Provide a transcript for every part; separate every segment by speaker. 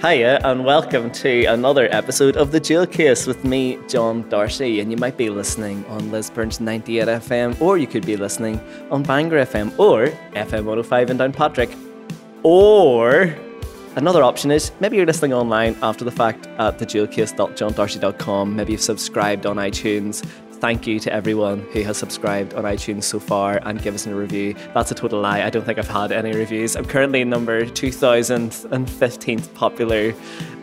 Speaker 1: Hiya, and welcome to another episode of The Jewel Case with me, John Darcy. And you might be listening on Lisburn's 98 FM, or you could be listening on Bangor FM, or FM 105 in Downpatrick. Or another option is maybe you're listening online after the fact at thejewelcase.johndarcy.com. Maybe you've subscribed on iTunes thank you to everyone who has subscribed on iTunes so far and give us a review. That's a total lie. I don't think I've had any reviews. I'm currently number 2015th popular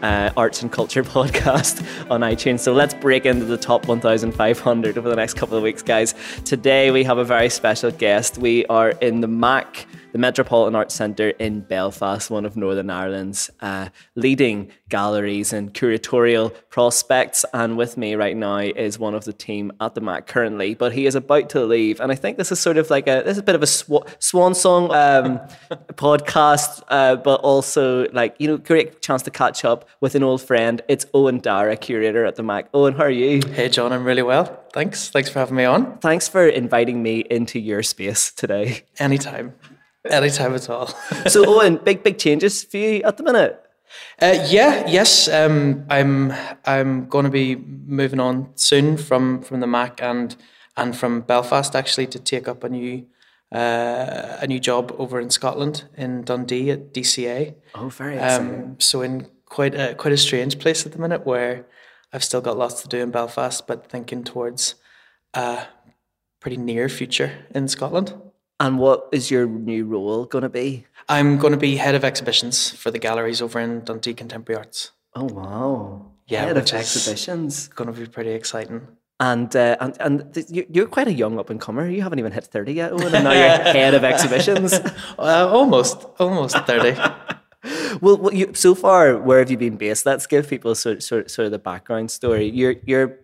Speaker 1: uh, arts and culture podcast on iTunes. So let's break into the top 1,500 over the next couple of weeks, guys. Today we have a very special guest. We are in the Mac the Metropolitan Arts Centre in Belfast, one of Northern Ireland's uh, leading galleries and curatorial prospects. And with me right now is one of the team at the MAC currently, but he is about to leave. And I think this is sort of like a this is a bit of a sw- swan song um, podcast, uh, but also like you know, great chance to catch up with an old friend. It's Eoin Dara, curator at the MAC. Eoin, how are you?
Speaker 2: Hey, John, I'm really well. Thanks. Thanks for having me on.
Speaker 1: Thanks for inviting me into your space today.
Speaker 2: Anytime. Anytime at all.
Speaker 1: so, Eoin, big big changes for you at the minute.
Speaker 2: Uh, yeah, yes. Um, I'm I'm going to be moving on soon from from the Mac and and from Belfast actually to take up a new uh, a new job over in Scotland in Dundee at DCA.
Speaker 1: Oh, very um, exciting.
Speaker 2: Um, so in quite a quite a strange place at the minute where I've still got lots to do in Belfast, but thinking towards a pretty near future in Scotland.
Speaker 1: And what is your new role going to be?
Speaker 2: I'm going to be head of exhibitions for the galleries over in Dundee Contemporary Arts.
Speaker 1: Oh wow! Yeah, head of exhibitions.
Speaker 2: Going to be pretty exciting.
Speaker 1: And uh, and and you're quite a young up and comer. You haven't even hit thirty yet, Eoin, and now you're head of exhibitions.
Speaker 2: Uh, almost, almost thirty.
Speaker 1: well, well you, so far, where have you been based? Let's give people sort, sort, sort of the background story. Your your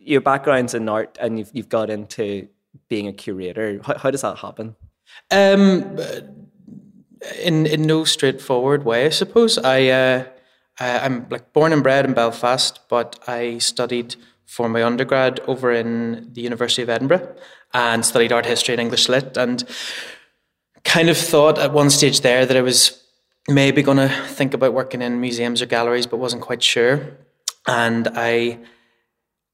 Speaker 1: your background's in art, and you've you've got into being a curator? How, how does that happen?
Speaker 2: Um, in in no straightforward way, I suppose. I, uh, I I'm like born and bred in Belfast, but I studied for my undergrad over in the University of Edinburgh and studied art history and English lit, and kind of thought at one stage there that I was maybe going to think about working in museums or galleries, but wasn't quite sure. And I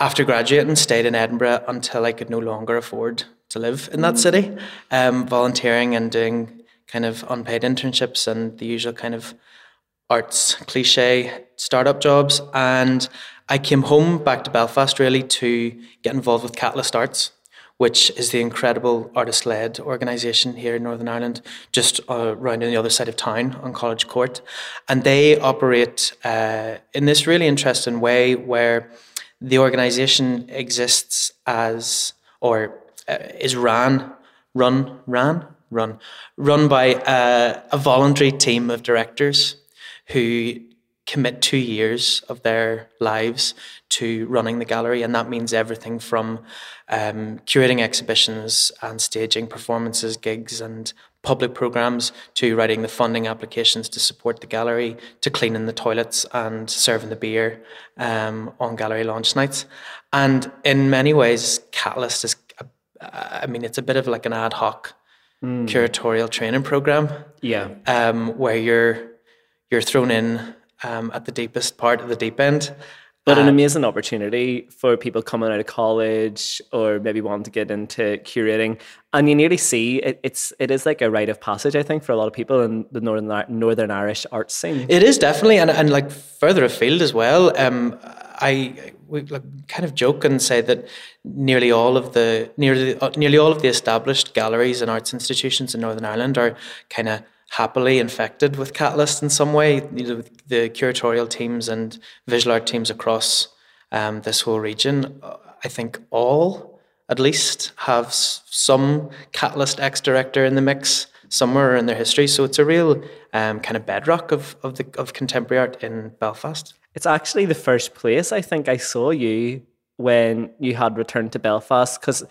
Speaker 2: after graduating, stayed in Edinburgh until I could no longer afford to live in that city, um, volunteering and doing kind of unpaid internships and the usual kind of arts cliche startup jobs. And I came home back to Belfast really to get involved with Catalyst Arts, which is the incredible artist led organisation here in Northern Ireland, just uh, around on the other side of town on College Court. And they operate uh, in this really interesting way where the organization exists as or uh, is ran run ran run run by uh, a voluntary team of directors who commit two years of their lives to running the gallery and that means everything from um, curating exhibitions and staging performances gigs and public programs to writing the funding applications to support the gallery to cleaning the toilets and serving the beer um, on gallery launch nights. And in many ways, Catalyst is, I mean, it's a bit of like an ad hoc mm. curatorial training program.
Speaker 1: Yeah.
Speaker 2: Um, where you're you're thrown in um, at the deepest part of the deep end
Speaker 1: but an uh, amazing opportunity for people coming out of college or maybe wanting to get into curating. And you nearly see it, it's it is like a rite of passage, I think, for a lot of people in the northern Northern Irish art scene.
Speaker 2: It is definitely, and and like further afield as well. Um, I we like kind of joke and say that nearly all of the nearly uh, nearly all of the established galleries and arts institutions in Northern Ireland are kind of happily infected with Catalyst in some way. The curatorial teams and visual art teams across um, this whole region, I think all at least have some Catalyst ex director in the mix somewhere in their history. So it's a real um, kind of bedrock of of the of contemporary art in Belfast.
Speaker 1: It's actually the first place I think I saw you when you had returned to Belfast because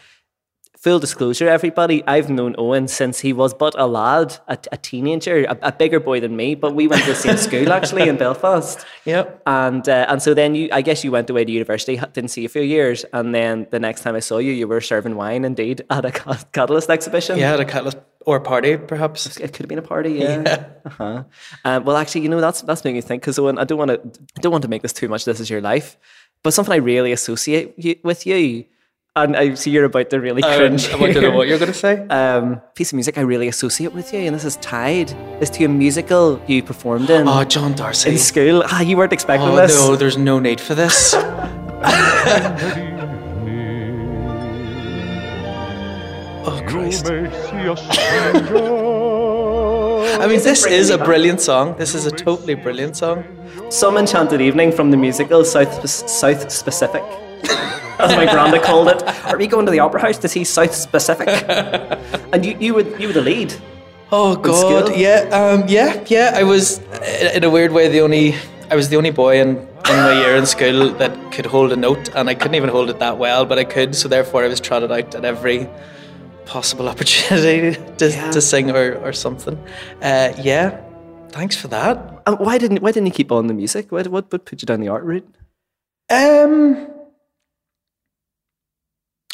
Speaker 1: full disclosure, everybody, I've known Eoin since he was but a lad, a, a teenager, a, a, bigger boy than me. But we went to the same school actually in Belfast.
Speaker 2: Yep.
Speaker 1: And uh, and so then you, I guess you went away to university, didn't see you for years, and then the next time I saw you, you were serving wine, indeed, at a Catalyst exhibition.
Speaker 2: Yeah, at a Catalyst or a party, perhaps.
Speaker 1: It could have been a party, yeah. yeah. Uh-huh. Uh, well, actually, you know that's that's making me think because Eoin, I don't want to don't want to make this too much. This is your life, but something I really associate you, with you, and I see you're about to really um, cringe.
Speaker 2: Um, I don't know what you're going to say.
Speaker 1: Um, piece of music I really associate with you, and this is tied. Is to a musical you performed in.
Speaker 2: Oh, John Darcy
Speaker 1: in school. Ah, you weren't expecting
Speaker 2: oh,
Speaker 1: this.
Speaker 2: No, there's no need for this. Oh, Christ. I mean, this is a brilliant song. This is a totally brilliant song.
Speaker 1: Some Enchanted Evening from the musical South, South Specific, as my granda called it. Are we going to the Opera House to see South Pacific? and you, you, would, you were the lead.
Speaker 2: Oh, God. Yeah, um, yeah, yeah. I was, in a weird way, the only. I was the only boy in, in my year in school that could hold a note, and I couldn't even hold it that well, but I could, so therefore I was trotted out at every possible opportunity to, yeah. to sing or, or something. Uh, yeah, thanks for that.
Speaker 1: And why didn't why didn't you keep on the music? What what, what put you down the art route?
Speaker 2: Um,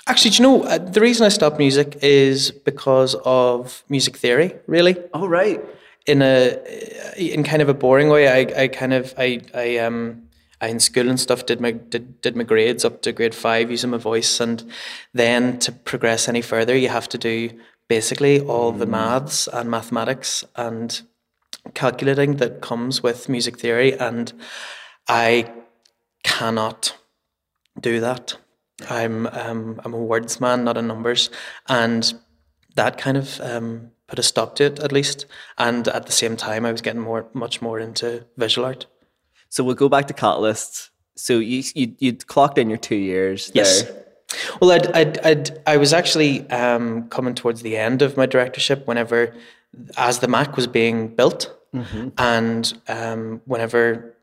Speaker 2: actually, do you know uh, the reason I stopped music is because of music theory. Really?
Speaker 1: Oh right.
Speaker 2: In a in kind of a boring way, I I kind of I I um I in school and stuff did my did, did my grades up to grade five using my voice and then to progress any further you have to do basically all the maths and mathematics and calculating that comes with music theory and I cannot do that. I'm um, I'm a words man, not a numbers, and that kind of um, put a stop to it at least. And at the same time, I was getting more, much more into visual art.
Speaker 1: So we'll go back to Catalyst. So you you you clocked in your two years.
Speaker 2: Yes. There. Well, I'd, I'd, I'd, I was actually um, coming towards the end of my directorship whenever, as the Mac was being built, mm-hmm. and um, whenever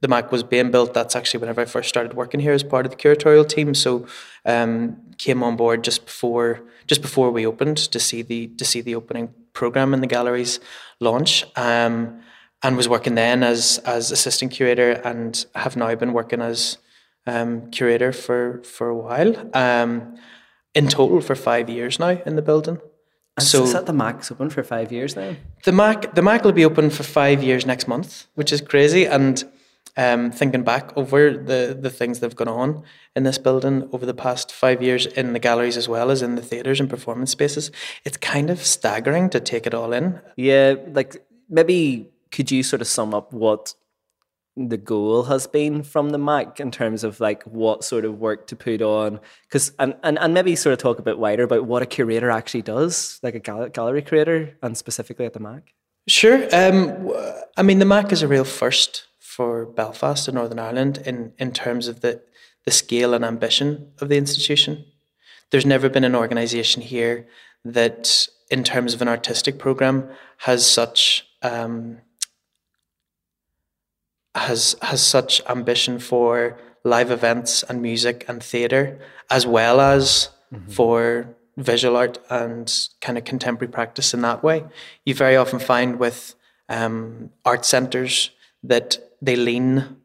Speaker 2: the Mac was being built, that's actually whenever I first started working here as part of the curatorial team. So um, came on board just before just before we opened to see the to see the opening program in the galleries launch. Um, and was working then as as assistant curator and have now been working as um, curator for for a while. Um, in total, for five years now in the building.
Speaker 1: And so is that the Mac's open for five years now?
Speaker 2: The Mac the Mac will be open for five years next month, which is crazy. And um, thinking back over the the things that have gone on in this building over the past five years in the galleries as well as in the theatres and performance spaces, it's kind of staggering to take it all in.
Speaker 1: Yeah, like maybe could you sort of sum up what the goal has been from the Mac in terms of like what sort of work to put on because and, and and maybe sort of talk a bit wider about what a curator actually does like a gal- gallery curator and specifically at the Mac
Speaker 2: sure um, I mean the Mac is a real first for Belfast and Northern Ireland in in terms of the the scale and ambition of the institution there's never been an organization here that in terms of an artistic program has such um, has has such ambition for live events and music and theatre, as well as mm-hmm. for visual art and kind of contemporary practice in that way. You very often find with um, art centres that they lean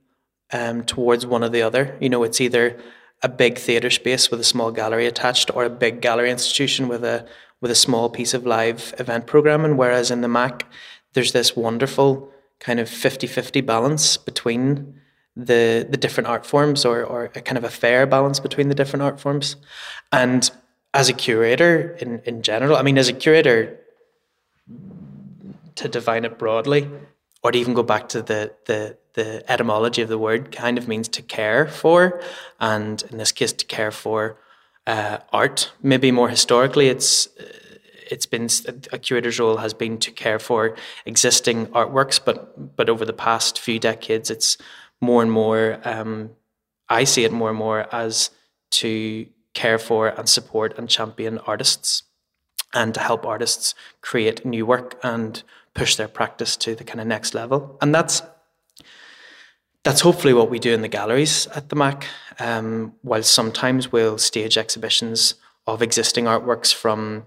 Speaker 2: um, towards one or the other. You know, it's either a big theatre space with a small gallery attached, or a big gallery institution with a with a small piece of live event programming. Whereas in the Mac, there's this wonderful kind of 50-50 balance between the the different art forms or or a kind of a fair balance between the different art forms and as a curator in in general i mean as a curator to define it broadly or to even go back to the the the etymology of the word kind of means to care for and in this case to care for uh, art maybe more historically it's it's been a curator's role has been to care for existing artworks, but but over the past few decades, it's more and more. Um, I see it more and more as to care for and support and champion artists, and to help artists create new work and push their practice to the kind of next level. And that's that's hopefully what we do in the galleries at the Mac. Um, while sometimes we'll stage exhibitions of existing artworks from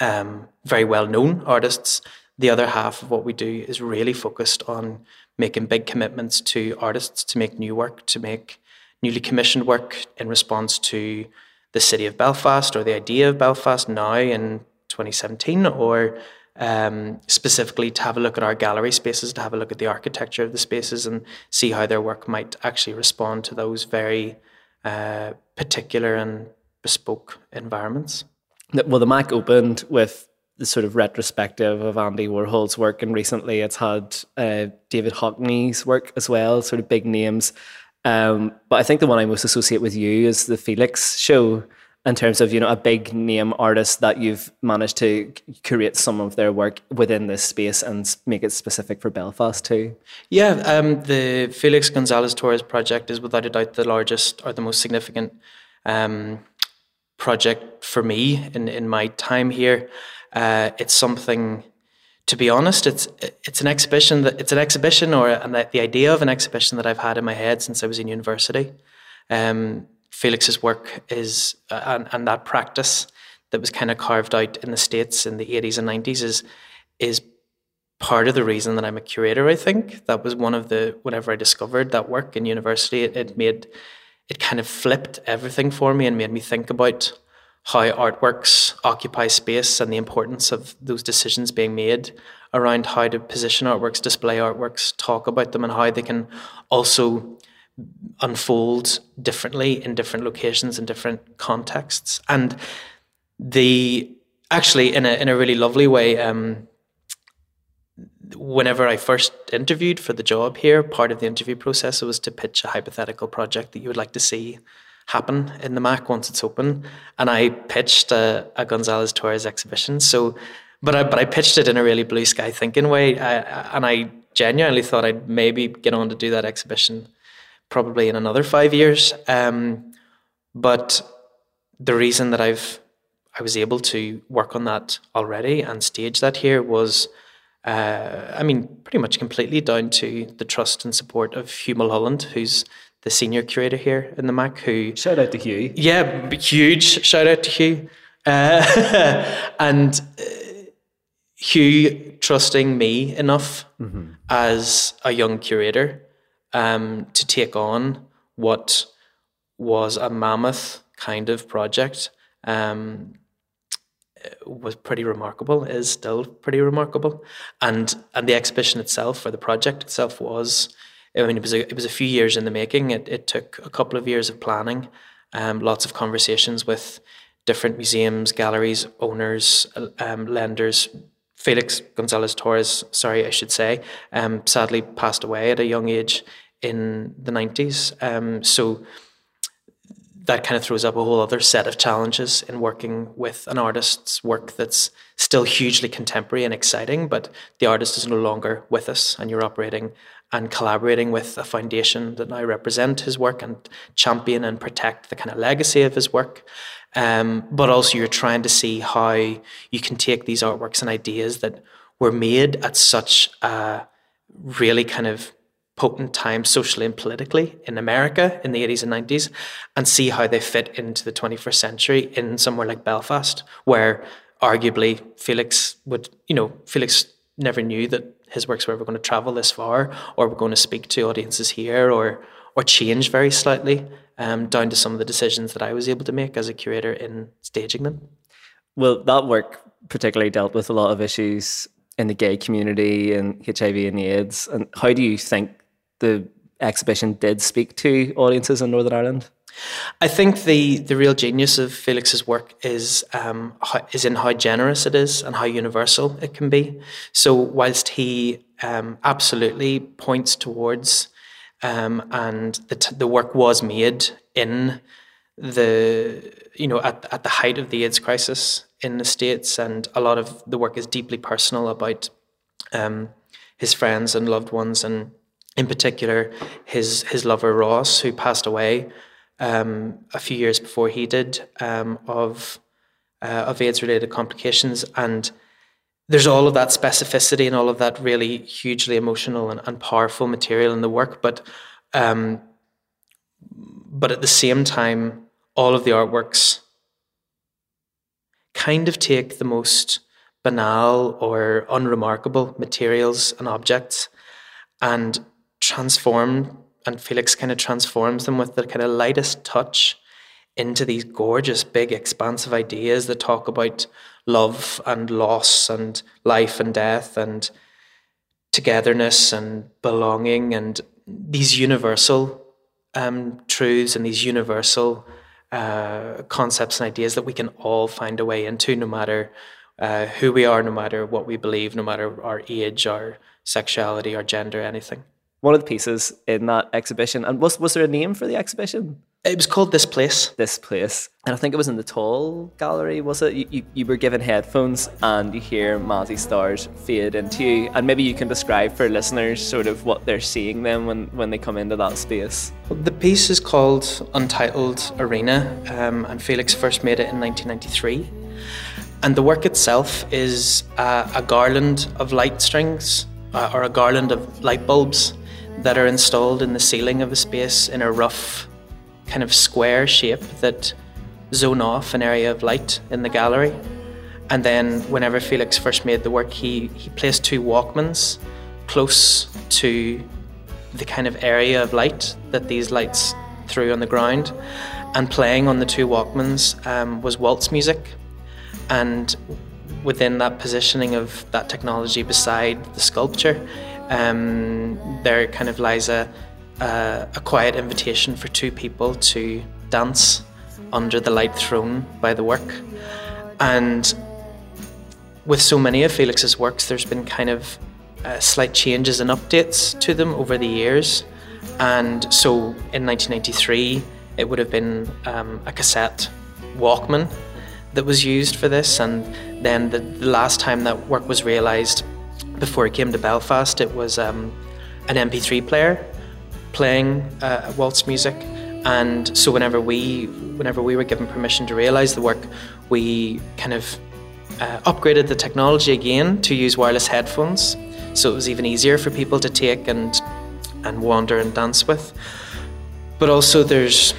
Speaker 2: um, very well known artists. The other half of what we do is really focused on making big commitments to artists to make new work, to make newly commissioned work in response to the city of Belfast or the idea of Belfast now in 2017, or um, specifically to have a look at our gallery spaces, to have a look at the architecture of the spaces and see how their work might actually respond to those very uh, particular and bespoke environments.
Speaker 1: Well, the MAC opened with the sort of retrospective of Andy Warhol's work, and recently it's had uh, David Hockney's work as well, sort of big names. Um, but I think the one I most associate with you is the Felix show in terms of you know a big name artist that you've managed to curate some of their work within this space and make it specific for Belfast too.
Speaker 2: Yeah, um, the Felix Gonzalez Torres project is without a doubt the largest or the most significant um, project for me in in my time here. Uh, it's something. To be honest, it's it's an exhibition that it's an exhibition or and the idea of an exhibition that I've had in my head since I was in university. Um, Felix's work is uh, and, and that practice that was kind of carved out in the states in the 80s and 90s is is part of the reason that I'm a curator I think. That was one of the whenever I discovered that work in university it, it made it kind of flipped everything for me and made me think about how artworks occupy space and the importance of those decisions being made around how to position artworks, display artworks, talk about them, and how they can also unfold differently in different locations and different contexts. And the actually in a in a really lovely way. Um, whenever I first interviewed for the job here, part of the interview process was to pitch a hypothetical project that you would like to see happen in the MAC once it's open. And I pitched a, a Gonzalez Torres exhibition. So, but I but I pitched it in a really blue sky thinking way, I, and I genuinely thought I'd maybe get on to do that exhibition probably in another five years. Um, but the reason that I've I was able to work on that already and stage that here was, uh, I mean, pretty much completely down to the trust and support of Hugh Mulholland, who's the senior curator here in the MAC. Who
Speaker 1: shout out to Hugh.
Speaker 2: Yeah, huge shout out to Hugh, uh, and uh, Hugh trusting me enough mm-hmm. as a young curator um, to take on what was a mammoth kind of project um, was pretty remarkable. Is still pretty remarkable, and and the exhibition itself or the project itself was. I mean, it was a, it was a few years in the making. It, it took a couple of years of planning, um, lots of conversations with different museums, galleries, owners, um, lenders, Felix Gonzalez Torres, sorry, I should say, um, sadly passed away at a young age in the 90s. Um, so that kind of throws up a whole other set of challenges in working with an artist's work that's still hugely contemporary and exciting, but the artist is no longer with us and you're operating and collaborating with a foundation that now represent his work and champion and protect the kind of legacy of his work. Um, but also you're trying to see how you can take these artworks and ideas that were made at such a really kind of potent time socially and politically in America in the 80s and 90s and see how they fit into the 21st century in somewhere like Belfast, where arguably Felix would, you know, Felix never knew that his works were ever going to travel this far or were going to speak to audiences here or or change very slightly um, down to some of the decisions that I was able to make as a curator in staging them.
Speaker 1: Well, that work particularly dealt with a lot of issues in the gay community and HIV and AIDS. And how do you think the exhibition did speak to audiences in Northern Ireland?
Speaker 2: I think the the real genius of Felix's work is um, how, is in how generous it is and how universal it can be. So whilst he um, absolutely points towards um, and the t- the work was made in the you know at at the height of the AIDS crisis in the states, and a lot of the work is deeply personal about um, his friends and loved ones, and in particular his his lover Ross, who passed away um, a few years before he did um, of uh, of AIDS related complications, and there's all of that specificity and all of that really hugely emotional and, and powerful material in the work, but um, but at the same time, all of the artworks kind of take the most banal or unremarkable materials and objects and transform and Felix kind of transforms them with the kind of lightest touch into these gorgeous, big, expansive ideas that talk about love and loss and life and death and togetherness and belonging and these universal um, truths and these universal uh, concepts and ideas that we can all find a way into, no matter uh, who we are, no matter what we believe, no matter our age, our sexuality, our gender, anything.
Speaker 1: One of the pieces in that exhibition, and was was there a name for the exhibition?
Speaker 2: It was called This Place.
Speaker 1: This Place. And I think it was in the Tall Gallery, was it? You, you, you were given headphones and you hear Mazzy Stars fade into you. And maybe you can describe for listeners sort of what they're seeing then when, when they come into that space.
Speaker 2: The piece is called Untitled Arena, um, and Felix first made it in 1993. And the work itself is uh, a garland of light strings uh, or a garland of light bulbs that are installed in the ceiling of a space in a rough kind of square shape that zone off an area of light in the gallery. And then, whenever Felix first made the work, he, he placed two Walkmans close to the kind of area of light that these lights threw on the ground. And playing on the two Walkmans um, was waltz music. And within that positioning of that technology beside the sculpture, um, there kind of lies a, uh, a quiet invitation for two people to dance under the light thrown by the work. And with so many of Felix's works, there's been kind of uh, slight changes and updates to them over the years. And so in 1993, it would have been um, a cassette Walkman that was used for this. And then the, the last time that work was realised before it came to Belfast, it was um, an MP3 player playing uh, waltz music. And so whenever we whenever we were given permission to realise the work, we kind of uh, upgraded the technology again to use wireless headphones, so it was even easier for people to take and and wander and dance with. But also, there's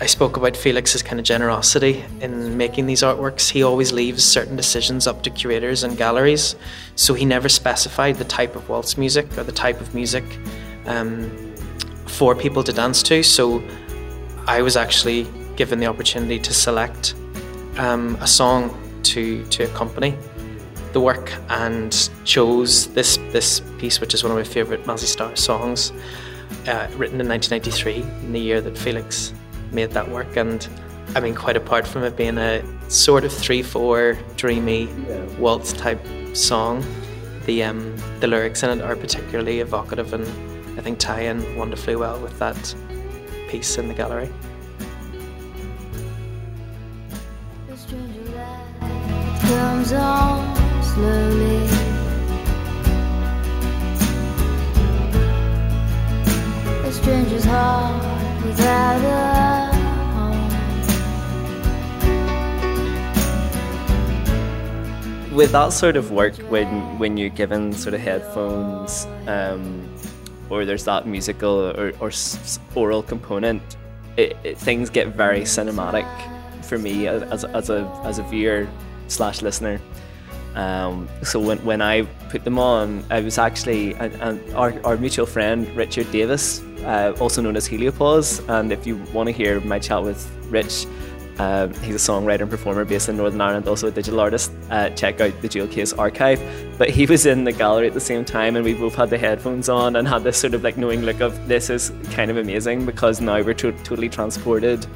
Speaker 2: I spoke about Felix's kind of generosity in making these artworks. He always leaves certain decisions up to curators and galleries, so he never specified the type of waltz music or the type of music. Um, for people to dance to. So I was actually given the opportunity to select um, a song to to accompany the work and chose this this piece, which is one of my favourite Mazzy Star songs, uh, written in 1993, in the year that Felix made that work. And I mean, quite apart from it being a sort of three-four dreamy waltz type song, the um, the lyrics in it are particularly evocative and think tie in wonderfully well with that piece in the gallery. comes on slowly. A stranger's heart without a home. With that sort of work, when when you're given sort of headphones, um, or there's that musical or, or oral component, it, it, things get very cinematic for me as, as, a, as a viewer slash listener. Um, so when, when I put them on, I was actually and, our, our mutual friend Richard Davis, uh, also known as Heliopause. And if you want to hear my chat with Rich, um, he's a songwriter and performer based in Northern Ireland, also a digital artist. Uh, check out the Jewel Case archive. But he was in the gallery at the same time, and we both had the headphones on and had this sort of like knowing look of this is kind of amazing because now we're to- totally transported.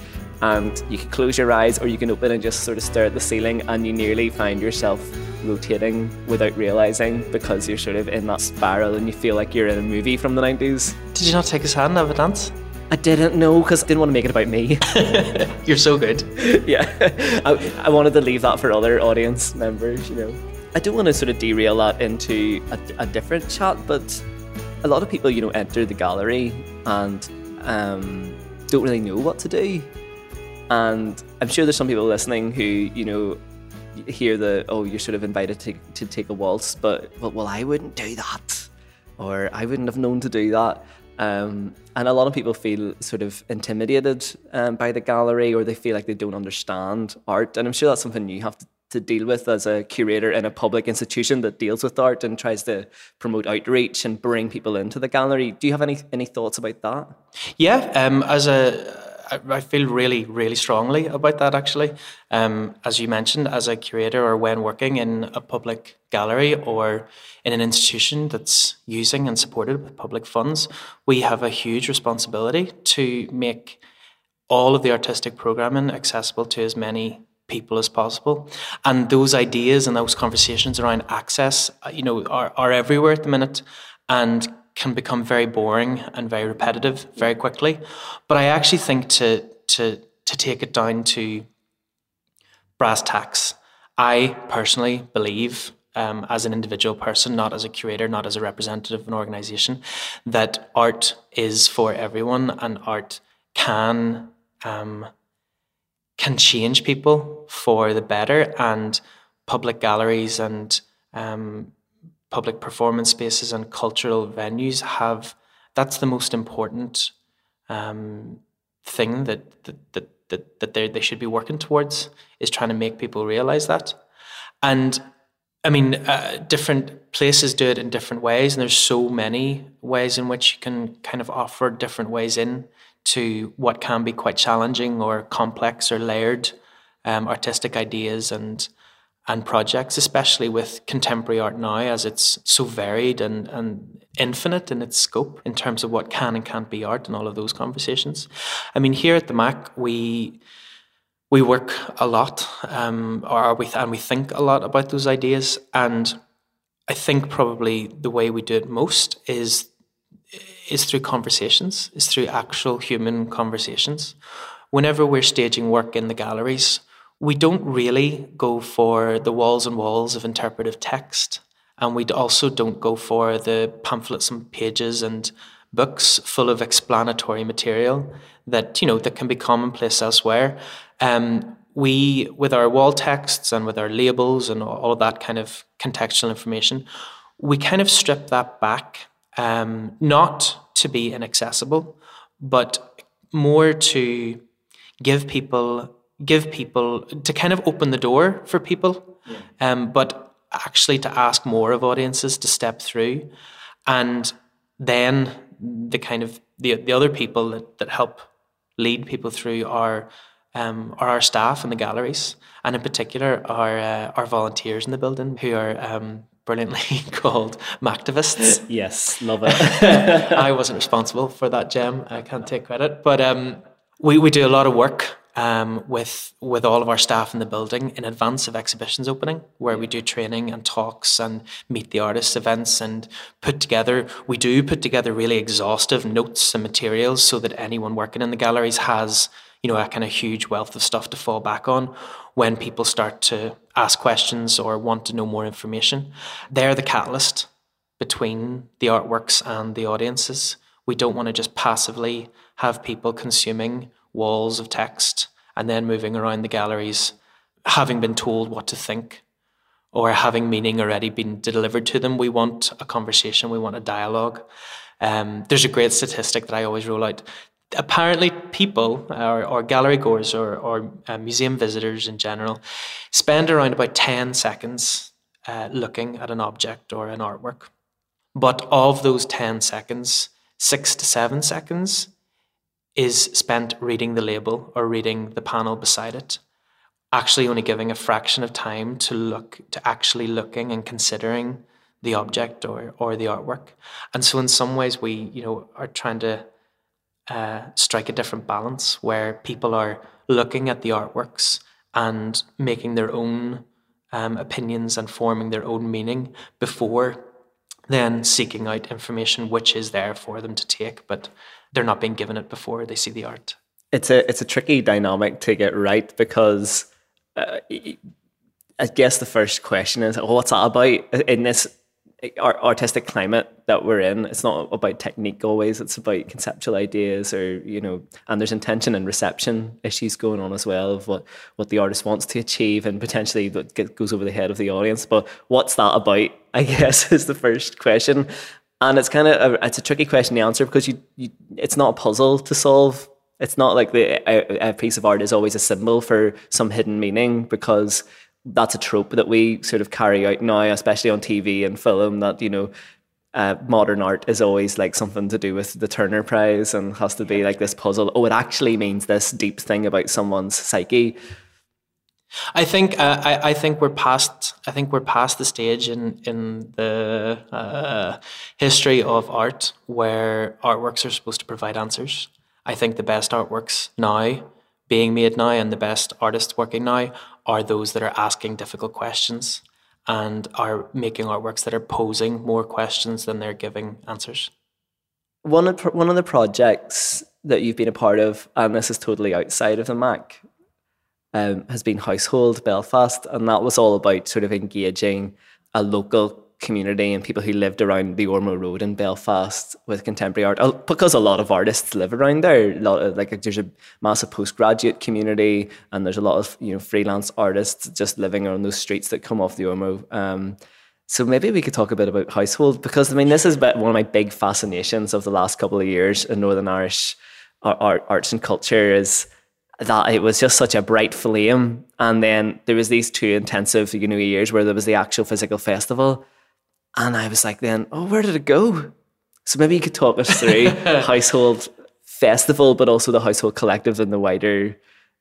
Speaker 2: And you can close your eyes or you can open and just sort of stare at the ceiling, and you nearly find yourself rotating without realizing because you're sort of in that spiral and you feel like you're in a movie from the 90s. Did you not take his hand and have a dance?
Speaker 1: I didn't know because I didn't want to make it about me.
Speaker 2: You're so good.
Speaker 1: yeah. I, I wanted to leave that for other audience members, you know. I don't want to sort of derail that into a, a different chat, but a lot of people, you know, enter the gallery and um, don't really know what to do. And I'm sure there's some people listening who, you know, hear the, oh, you're sort of invited to, to take a waltz, but, well, well, I wouldn't do that. Or I wouldn't have known to do that. Um, and a lot of people feel sort of intimidated um, by the gallery or they feel like they don't understand art. And I'm sure that's something you have to, to, deal with as a curator in a public institution that deals with art and tries to promote outreach and bring people into the gallery. Do you have any, any thoughts about that?
Speaker 2: Yeah, um, as a I, I feel really, really strongly about that actually. Um, as you mentioned, as a curator or when working in a public gallery or in an institution that's using and supported with public funds, we have a huge responsibility to make all of the artistic programming accessible to as many people as possible. And those ideas and those conversations around access, uh, you know, are, are everywhere at the minute and can become very boring and very repetitive very quickly. But I actually think to to to take it down to brass tacks, I personally believe um, as an individual person, not as a curator, not as a representative of an organization, that art is for everyone and art can um, can change people for the better. And public galleries and um, public performance spaces and cultural venues have that's the most important um, thing that that that that, that they should be working towards is trying to make people realize that. And I mean, uh, different places do it in different ways, and there's so many ways in which you can kind of offer different ways in to what can be quite challenging or complex or layered um, artistic ideas and and projects, especially with contemporary art now, as it's so varied and, and infinite in its scope in terms of what can and can't be art and all of those conversations. I mean, here at the Mac, we we work a lot, um, or we and we think a lot about those ideas, and I think probably the way we do it most is is through conversations, is through actual human conversations. Whenever we're staging work in the galleries, we don't really go for the walls and walls of interpretive text. And we also don't go for the pamphlets and pages and books full of explanatory material that, you know, that can be commonplace elsewhere. Um, we, with our wall texts and with our labels and all that kind of contextual information, we kind of strip that back um, not to be inaccessible, but more to give people give people to kind of open the door for people, yeah. um, but actually to ask more of audiences to step through, and then the kind of the the other people that, that help lead people through are um, are our staff in the galleries, and in particular our uh, our volunteers in the building who are um, brilliantly called Mactivists.
Speaker 1: Yes, love it.
Speaker 2: I wasn't responsible for that gem. I can't take credit, but um, we we do a lot of work um, with with all of our staff in the building in advance of exhibitions opening, where we do training and talks and meet the artists events and put together. We do put together really exhaustive notes and materials so that anyone working in the galleries has you know, a kind of huge wealth of stuff to fall back on when people start to ask questions or want to know more information. They're the catalyst between the artworks and the audiences. We don't want to just passively have people consuming walls of text and then moving around the galleries having been told what to think or having meaning already been delivered to them. We want a conversation, we want a dialogue. Um, there's a great statistic that I always roll out apparently people or, or gallery goers or, or uh, museum visitors in general spend around about 10 seconds uh, looking at an object or an artwork but of those 10 seconds six to seven seconds is spent reading the label or reading the panel beside it actually only giving a fraction of time to look to actually looking and considering the object or, or the artwork. And so in some ways we you know are trying to uh, strike a different balance where people are looking at the artworks and making their own um, opinions and forming their own meaning before then seeking out information which is there for them to take, but they're not being given it before they see the art.
Speaker 1: It's a it's a tricky dynamic to get right because uh, I guess the first question is, well, what's that about? In this artistic climate that we're in it's not about technique always it's about conceptual ideas or you know and there's intention and reception issues going on as well of what what the artist wants to achieve and potentially that goes over the head of the audience. But what's that about? I guess is the first question and it's kind of a, it's a tricky question to answer because you, you it's not a puzzle to solve it's not like the a, a piece of art is always a symbol for some hidden meaning because that's a trope that we sort of carry out now, especially on TV and film. That you know, uh, modern art is always like something to do with the Turner Prize and has to be like this puzzle. Oh, it actually means this deep thing about someone's psyche.
Speaker 2: I think uh, I, I think we're past I think we're past the stage in in the uh, history of art where artworks are supposed to provide answers. I think the best artworks now being made now and the best artists working now are those that are asking difficult questions and are making artworks that are posing more questions than they're giving answers.
Speaker 1: One of one of the projects that you've been a part of, and this is totally outside of the Mac, um, has been Household Belfast, and that was all about sort of engaging a local community and people who lived around the Ormeau Road in Belfast with contemporary art because a lot of artists live around there. A lot of, like there's a massive postgraduate community and there's a lot of you know freelance artists just living on those streets that come off the Ormeau. Um, so maybe we could talk a bit about household because I mean this is one of my big fascinations of the last couple of years in Northern Irish art, arts and culture is that it was just such a bright flame and then there was these two intensive you know years where there was the actual physical festival and I was like, then, oh, where did it go? So maybe you could talk us through household festival, but also the household collective and the wider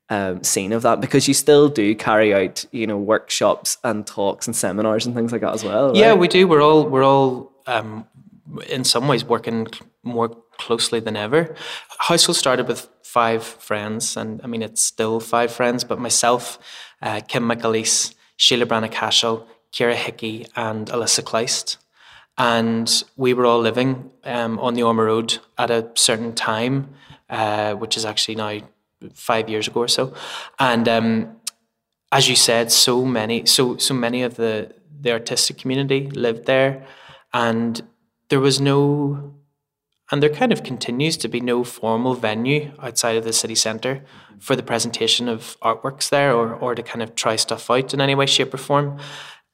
Speaker 1: um, scene of that, because you still do carry out, you know, workshops and talks and seminars and things like that as well. Right?
Speaker 2: Yeah, we do. We're all we're all um, in some ways working more closely than ever. Household started with five friends, and I mean it's still five friends, but myself, uh, Kim McAleese, Sheila Branagh Cashel, Ciara Hickey, and Alissa Kleist. And we were all living um, on the Ormeau Road at a certain time, uh, which is actually now five years ago or so. And um, as you said, so many, so so many of the the artistic community lived there, and there was no, and there kind of continues to be no formal venue outside of the city centre for the presentation of artworks there, or or to kind of try stuff out in any way, shape, or form.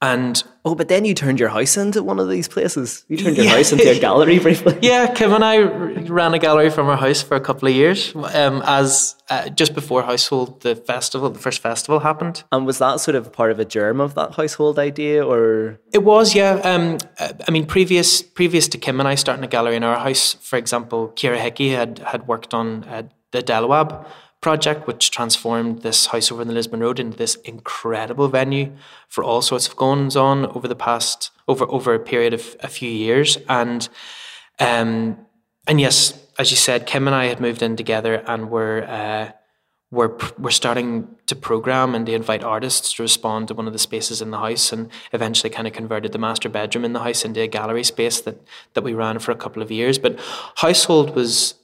Speaker 2: And
Speaker 1: oh, but then you turned your house into one of these places. You turned your yeah. house into a gallery briefly.
Speaker 2: yeah, Kim and I ran a gallery from our house for a couple of years, um, as uh, just before Household, the festival, the first festival happened.
Speaker 1: And was that sort of part of a germ of that household idea, or
Speaker 2: it was? Yeah. Um, I mean, previous previous to Kim and I starting a gallery in our house, for example, Ciara Hickey had had worked on uh, the Delawab project, which transformed this house over in the Lisburn Road into this incredible venue for all sorts of goings on over the past over over a period of a few years. And um, and yes, as you said, Kim and I had moved in together, and we're uh, we're we're starting to program and to invite artists to respond to one of the spaces in the house, and eventually kind of converted the master bedroom in the house into a gallery space that that we ran for a couple of years. But household was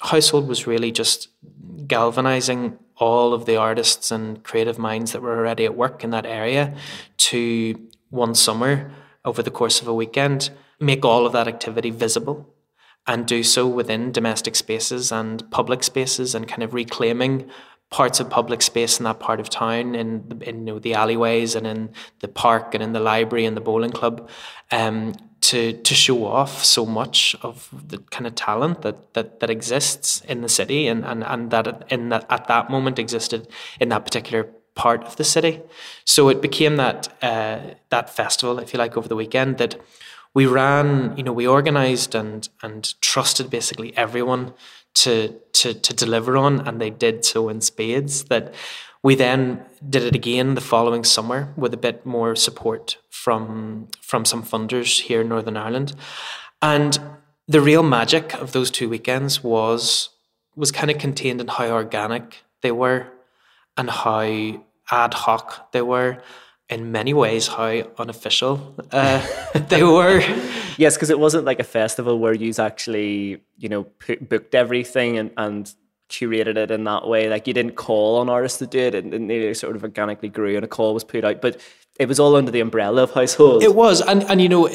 Speaker 2: household was really just galvanizing all of the artists and creative minds that were already at work in that area to one summer over the course of a weekend make all of that activity visible and do so within domestic spaces and public spaces and kind of reclaiming parts of public space in that part of town in, in you know, the alleyways and in the park and in the library and the bowling club. Um, to to show off so much of the kind of talent that that, that exists in the city and, and, and that in that at that moment existed in that particular part of the city. So it became that uh, that festival, if you like, over the weekend that we ran. You know, we organised and and trusted basically everyone to to to deliver on, and they did so in spades. That we then did it again the following summer with a bit more support from from some funders here in Northern Ireland. And the real magic of those two weekends was was kind of contained in how organic they were and how ad hoc they were in many ways how unofficial uh, they were.
Speaker 1: yes, because it wasn't like a festival where you actually, you know, put, booked everything and, and curated it in that way. Like you didn't call on artists to do it, and, they sort of organically grew, and a call was put out. But it was all under the umbrella of household.
Speaker 2: It was, and and you know,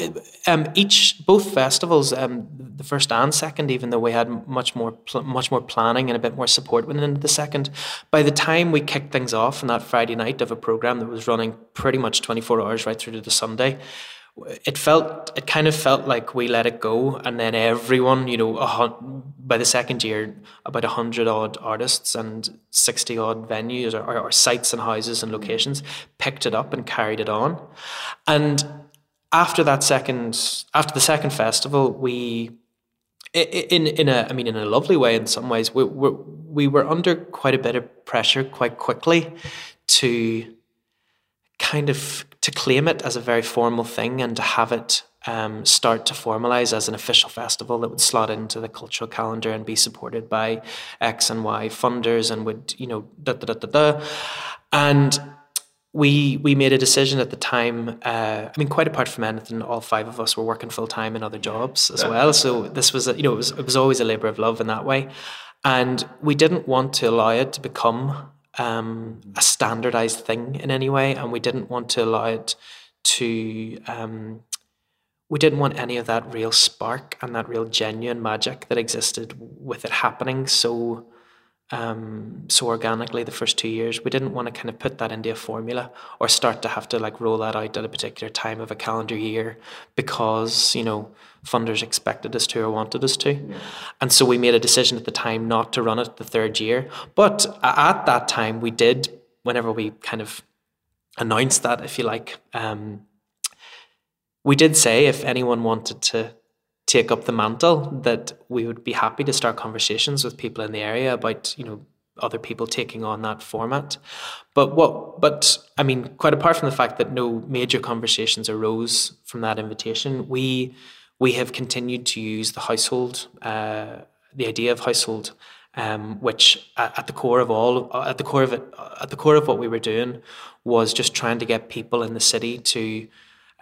Speaker 2: um, each both festivals, um, the first and second, even though we had much more pl- much more planning and a bit more support went into the second. By the time we kicked things off on that Friday night of a program that was running pretty much twenty four hours right through to the Sunday, it felt it kind of felt like we let it go and then everyone you know a, by the second year about 100 odd artists and 60 odd venues or, or, sites and houses and locations picked it up and carried it on. And after that second, after the second festival, we, in in a, I mean, in a lovely way, in some ways, we we we were under quite a bit of pressure quite quickly to kind of to claim it as a very formal thing and to have it um, start to formalize as an official festival that would slot into the cultural calendar and be supported by X and Y funders and would, you know, da da da da da. And we we made a decision at the time. Uh, I mean, quite apart from anything, all five of us were working full time in other jobs as well. So this was, a, you know, it was it was always a labor of love in that way, and we didn't want to allow it to become um, a standardized thing in any way, and we didn't want to allow it to um, we didn't want any of that real spark and that real genuine magic that existed with it happening. So um, so organically the first two years. We didn't want to kind of put that into a formula or start to have to like roll that out at a particular time of a calendar year because you know funders expected us to or wanted us to. Yeah. And so we made a decision at the time not to run it the third year. But at that time, we did whenever we kind of announced that, if you like. Um, we did say if anyone wanted to take up the mantle that we would be happy to start conversations with people in the area about you know other people taking on that format. But what but i mean quite apart from the fact that no major conversations arose from that invitation we we have continued to use the household uh, the idea of household um, which at the core of all at the core of it at the core of what we were doing was just trying to get people in the city to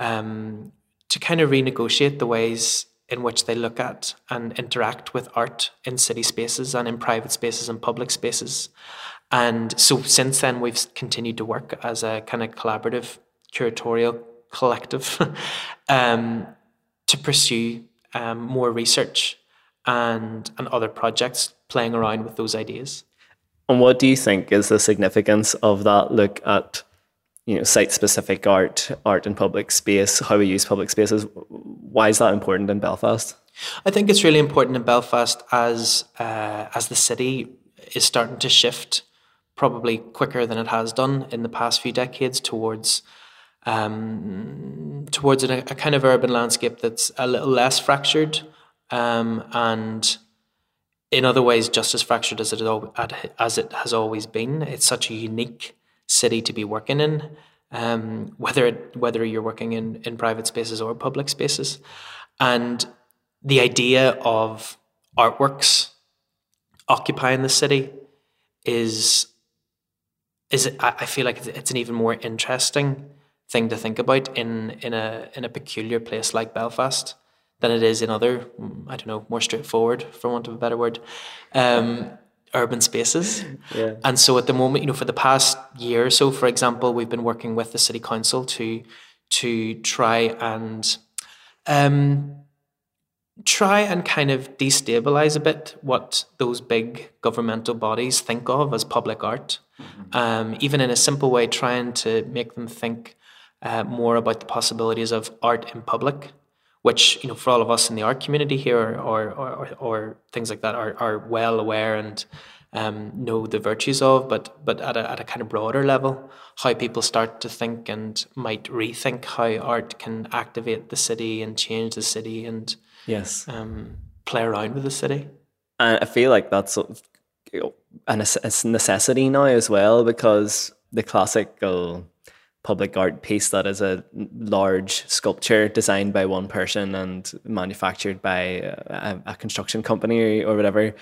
Speaker 2: um, to kind of renegotiate the ways in which they look at and interact with art in city spaces and in private spaces and public spaces. And so since then, we've continued to work as a kind of collaborative curatorial collective um, to pursue um, more research and, and other projects playing around with those ideas.
Speaker 1: And what do you think is the significance of that look at you know site specific art art in public space how we use public spaces why is that important in belfast
Speaker 2: i think it's really important in belfast as uh, as the city is starting to shift probably quicker than it has done in the past few decades towards um, towards a, a, kind of urban landscape that's a little less fractured um, and in other ways just as fractured as it, as it has always been. It's such a unique city to be working in, um, whether it, whether you're working in, in private spaces or public spaces. And the idea of artworks occupying the city is is I feel like it's an even more interesting thing to think about in in a in a peculiar place like Belfast than it is in other I don't know more straightforward for want of a better word um, urban spaces. Yeah. And so at the moment, you know, for the past year or so, for example, we've been working with the city council to to try and um, try and kind of destabilize a bit what those big governmental bodies think of as public art. Mm-hmm. Um, even in a simple way, trying to make them think uh, more about the possibilities of art in public which you know for all of us in the art community here or or, or, or things like that are, are well aware and um, know the virtues of, but but at a, at a kind of broader level, how people start to think and might rethink how art can activate the city and change the city and
Speaker 1: yes,
Speaker 2: um, play around with the city.
Speaker 1: And I feel like that's sort of, you know, a necessity now as well because the classical public art piece that is a large sculpture designed by one person and manufactured by a, a construction company or, whatever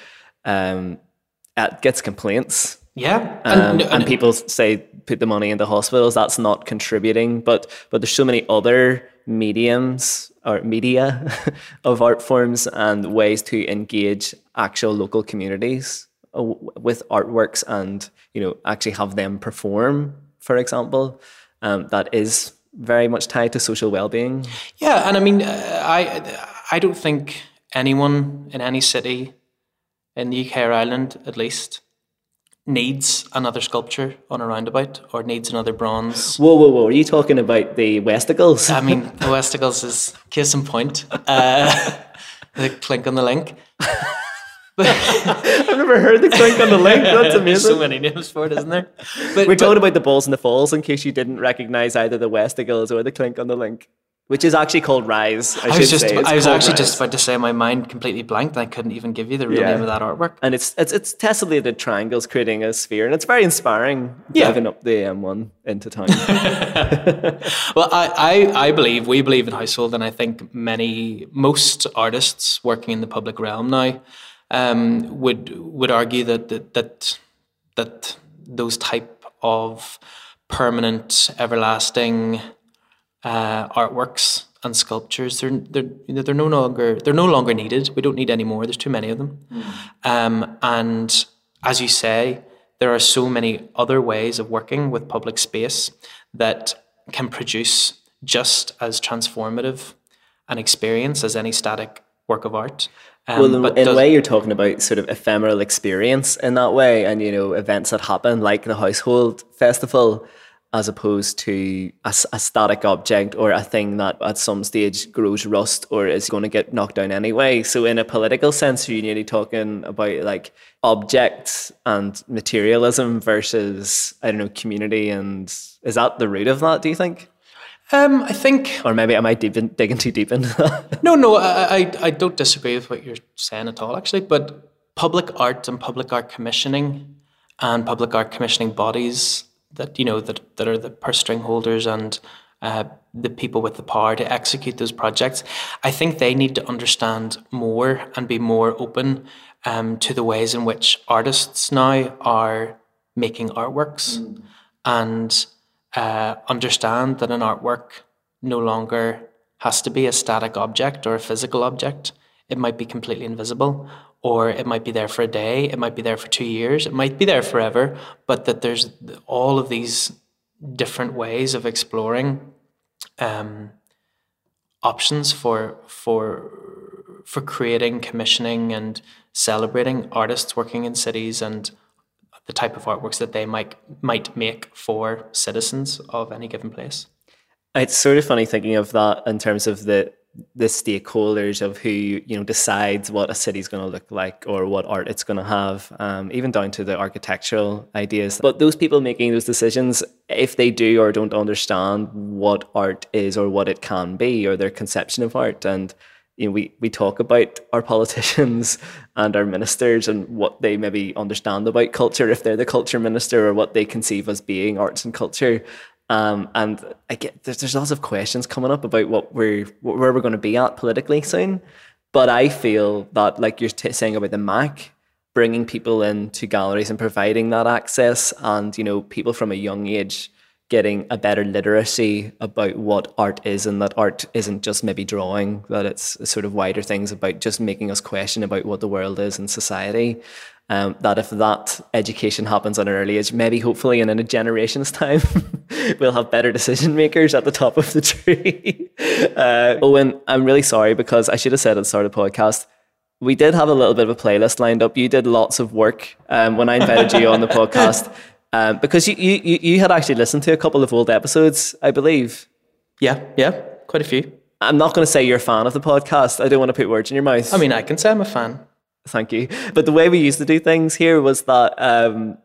Speaker 1: um, it gets complaints.
Speaker 2: Yeah
Speaker 1: um, and, and, people say put the money into hospitals. That's not contributing but but there's so many other mediums or media of art forms and ways to engage actual local communities uh, with artworks and you know actually have them perform for example um, that is very much tied to social well-being.
Speaker 2: Yeah, and I mean, uh, I I don't think anyone in any city in the UK or Ireland, at least, needs another sculpture on a roundabout or needs another bronze.
Speaker 1: Whoa, whoa, whoa! Are you talking about the Westicles?
Speaker 2: I mean, the Westicles is case in point. Uh, the clink on the link.
Speaker 1: I've never heard the clink on the link. That's amazing.
Speaker 2: There's so many names for it, isn't there?
Speaker 1: But, We're but, talking about the balls and the falls in case you didn't recognize either the Westicles or the clink on the link. which is actually called Rise. I,
Speaker 2: I was just. I was actually
Speaker 1: Rise.
Speaker 2: just about to say my mind completely blanked. I couldn't even give you the real
Speaker 1: Yeah.
Speaker 2: name of that artwork.
Speaker 1: and it's it's it's tessellated triangles creating a sphere, and it's very inspiring.
Speaker 2: Yeah.
Speaker 1: driving up the M1 into town.
Speaker 2: Well, I, I, I believe, we believe in household, and I think many, most artists working in the public realm now um, would would argue that that that, that those type of permanent, everlasting uh, artworks and sculptures they're they're they're no longer they're no longer needed. We don't need any more. There's too many of them, um, and as you say, there are so many other ways of working with public space that can produce just as transformative an experience as any static work of art. Um,
Speaker 1: well, in,
Speaker 2: but
Speaker 1: in a way, you're talking about sort of ephemeral experience in that way, and you know events that happen like the household festival, as opposed to a static object or a thing that at some stage grows rust or is going to get knocked down anyway. So, in a political sense, you're nearly talking about like objects and materialism versus I don't know community, and is that the root of that? Do you think?
Speaker 2: Um, I think
Speaker 1: Or maybe am I deep in, digging too deep in?
Speaker 2: No, no, I, I, I don't disagree with what you're saying at all, actually. But public art and public art commissioning and public art commissioning bodies that you know that, that are the purse string holders and uh, the people with the power to execute those projects, I think they need to understand more and be more open um, to the ways in which artists now are making artworks and uh, understand that an artwork no longer has to be a static object or a physical object. It might be completely invisible, or it might be there for a day, it might be there for two years, it might be there forever, but that there's all of these different ways of exploring um, options for for for creating, commissioning, and celebrating artists working in cities and the type of artworks that they might might make for citizens of any given place.
Speaker 1: It's sort of funny thinking of that in terms of the the stakeholders of who you know decides what a city's going to look like or what art it's going to have, um, even down to the architectural ideas. But those people making those decisions, if they do or don't understand what art is or what it can be or their conception of art, and you know, we, we talk about our politicians and our ministers and what they maybe understand about culture if they're the culture minister or what they conceive as being arts and culture. Um, and I get there's, there's lots of questions coming up about what we're where we're going to be at politically soon. But I feel that, like you're t- saying about the Mac, bringing people into galleries and providing that access, and you know, people from a young age getting a better literacy about what art is and that art isn't just maybe drawing that it's sort of wider things about just making us question about what the world is and society. Um, that if that education happens at an early age maybe hopefully in a generation's time we'll have better decision makers at the top of the tree. Uh, Eoin i'm really sorry because i should have said at the start of the podcast we did have a little bit of a playlist lined up. You did lots of work um, when I invited you on the podcast um, because you, you you had actually listened to a couple of old episodes, I believe.
Speaker 2: Yeah, yeah, quite a few.
Speaker 1: I'm not going to say you're a fan of the podcast. I don't want to put words in your mouth.
Speaker 2: I mean, I can say I'm a fan.
Speaker 1: Thank you. But the way we used to do things here was that um,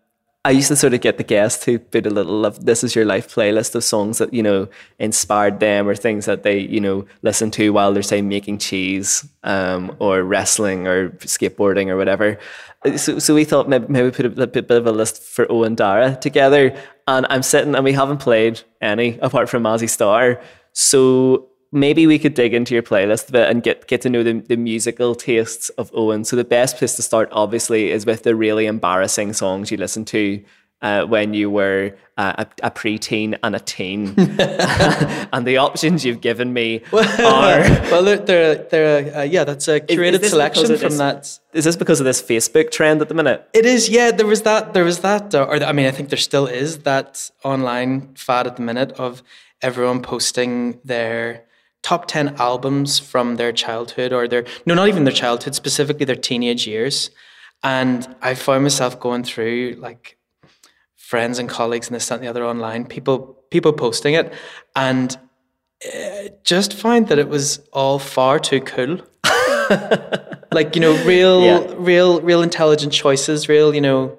Speaker 1: I used to sort of get the guests to put a little of this is your life playlist of songs that, you know, inspired them or things that they, you know, listen to while they're, say, making cheese um, or wrestling or skateboarding or whatever. So, so we thought maybe, maybe put a, a bit of a list for Eoin Dara together. And I'm sitting and we haven't played any apart from Mazzy Star. So maybe we could dig into your playlist a bit and get, get to know the, the musical tastes of Eoin. So the best place to start, obviously, is with the really embarrassing songs you listened to uh, when you were uh, a, a preteen and a teen. and the options you've given me are.
Speaker 2: well, they're, they're, they're uh, yeah, that's a curated
Speaker 1: this
Speaker 2: selection from
Speaker 1: this-
Speaker 2: that.
Speaker 1: Is this because of this Facebook trend at the minute?
Speaker 2: It is, yeah. There was that. There was that, uh, or I mean, I think there still is that online fad at the minute of everyone posting their top ten albums from their childhood or their no, not even their childhood, specifically their teenage years. And I found myself going through like friends and colleagues and this and the other online people people posting it, and uh, just find that it was all far too cool. like you know, real,
Speaker 1: Yeah.
Speaker 2: real, real intelligent choices, real you know,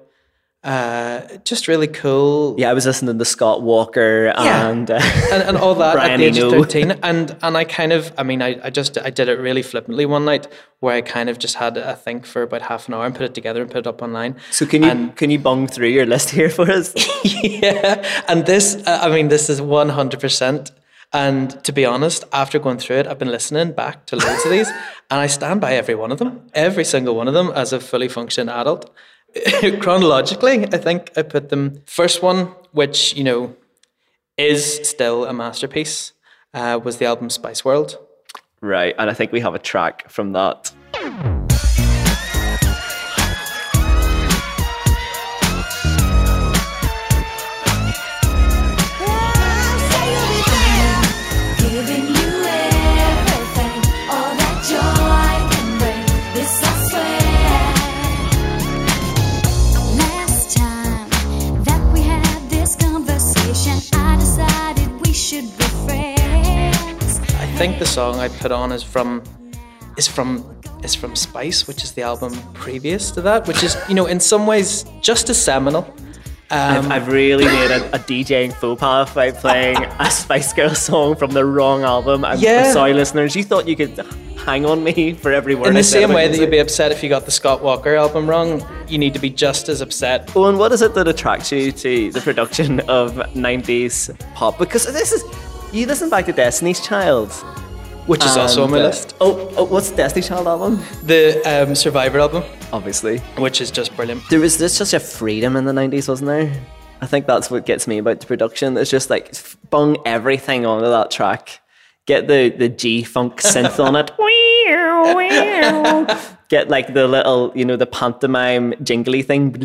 Speaker 2: Uh, just really cool.
Speaker 1: Yeah, I was listening to Scott Walker
Speaker 2: Yeah.
Speaker 1: and, uh,
Speaker 2: and, and all that at the age of 13 and and I kind of I mean I, I just I did it really flippantly one night where I kind of just had a think for about half an hour and put it together and put it up online
Speaker 1: So can you
Speaker 2: And-
Speaker 1: can you bung through your list here for us?
Speaker 2: yeah and this uh, I mean this is 100% and to be honest after going through it I've been listening back to loads of these and I stand by every one of them every single one of them as a fully functioning adult chronologically I think I put them first one which you know is still a masterpiece uh, was the album Spice World
Speaker 1: right, and I think we have a track from that.
Speaker 2: Song I put on is from is from is from Spice, which is the album previous to that, which is you know in some ways just as seminal. Um,
Speaker 1: I've, I've really made a, a DJing faux pas by playing a Spice Girl song from the wrong album. I'm, I'm
Speaker 2: Yeah.
Speaker 1: sorry, listeners. You thought you could hang on me for every word.
Speaker 2: in the same way that you'd be upset if you got the Scott Walker album wrong, you need to be just as upset.
Speaker 1: Eoin, what is it that attracts you to the production of 90s pop? Because this is, you listen back to Destiny's Child.
Speaker 2: Which is also on my
Speaker 1: and, uh,
Speaker 2: list.
Speaker 1: Oh, oh, what's Destiny's Child album?
Speaker 2: The um, Survivor album,
Speaker 1: Obviously.
Speaker 2: which is just brilliant.
Speaker 1: There was this such a freedom in the 90s, wasn't there? I think that's what gets me about the production. It's just like bung everything onto that track. Get the, the G funk synth on it. Get like the little, you know, the pantomime jingly thing.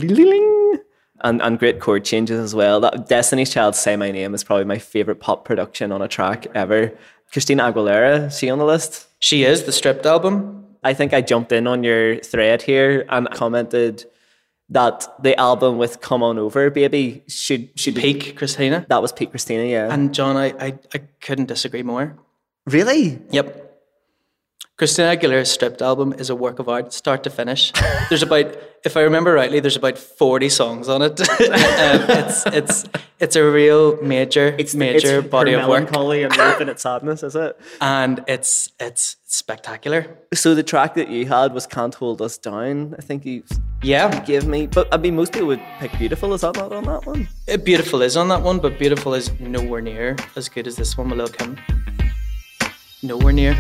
Speaker 1: And, and great chord changes as well. That Destiny's Child Say My Name is probably my favorite pop production on a track ever. Christina Aguilera, is she on the list?
Speaker 2: She is the stripped album.
Speaker 1: I think I jumped in on your thread here and commented that the album with "Come On Over, Baby" should should
Speaker 2: Peak Christina.
Speaker 1: That was peak Christina, yeah.
Speaker 2: And John, I, I, I couldn't disagree more.
Speaker 1: really,
Speaker 2: Yep. Christina Aguilera's stripped album is a work of art, start to finish. There's about, if I remember rightly, there's about 40 songs on it. um, it's it's it's a real major it's, major
Speaker 1: it's
Speaker 2: body of work,
Speaker 1: melancholy and infinite sadness, is it?
Speaker 2: and it's it's spectacular.
Speaker 1: So the track that you had was "Can't Hold Us Down." I think you
Speaker 2: Yeah,
Speaker 1: gave me, but I mean, most people would pick "Beautiful." Is that not on that one?
Speaker 2: Uh, Beautiful is on that one, but Beautiful is nowhere near as good as this one with Lil Kim. Nowhere near.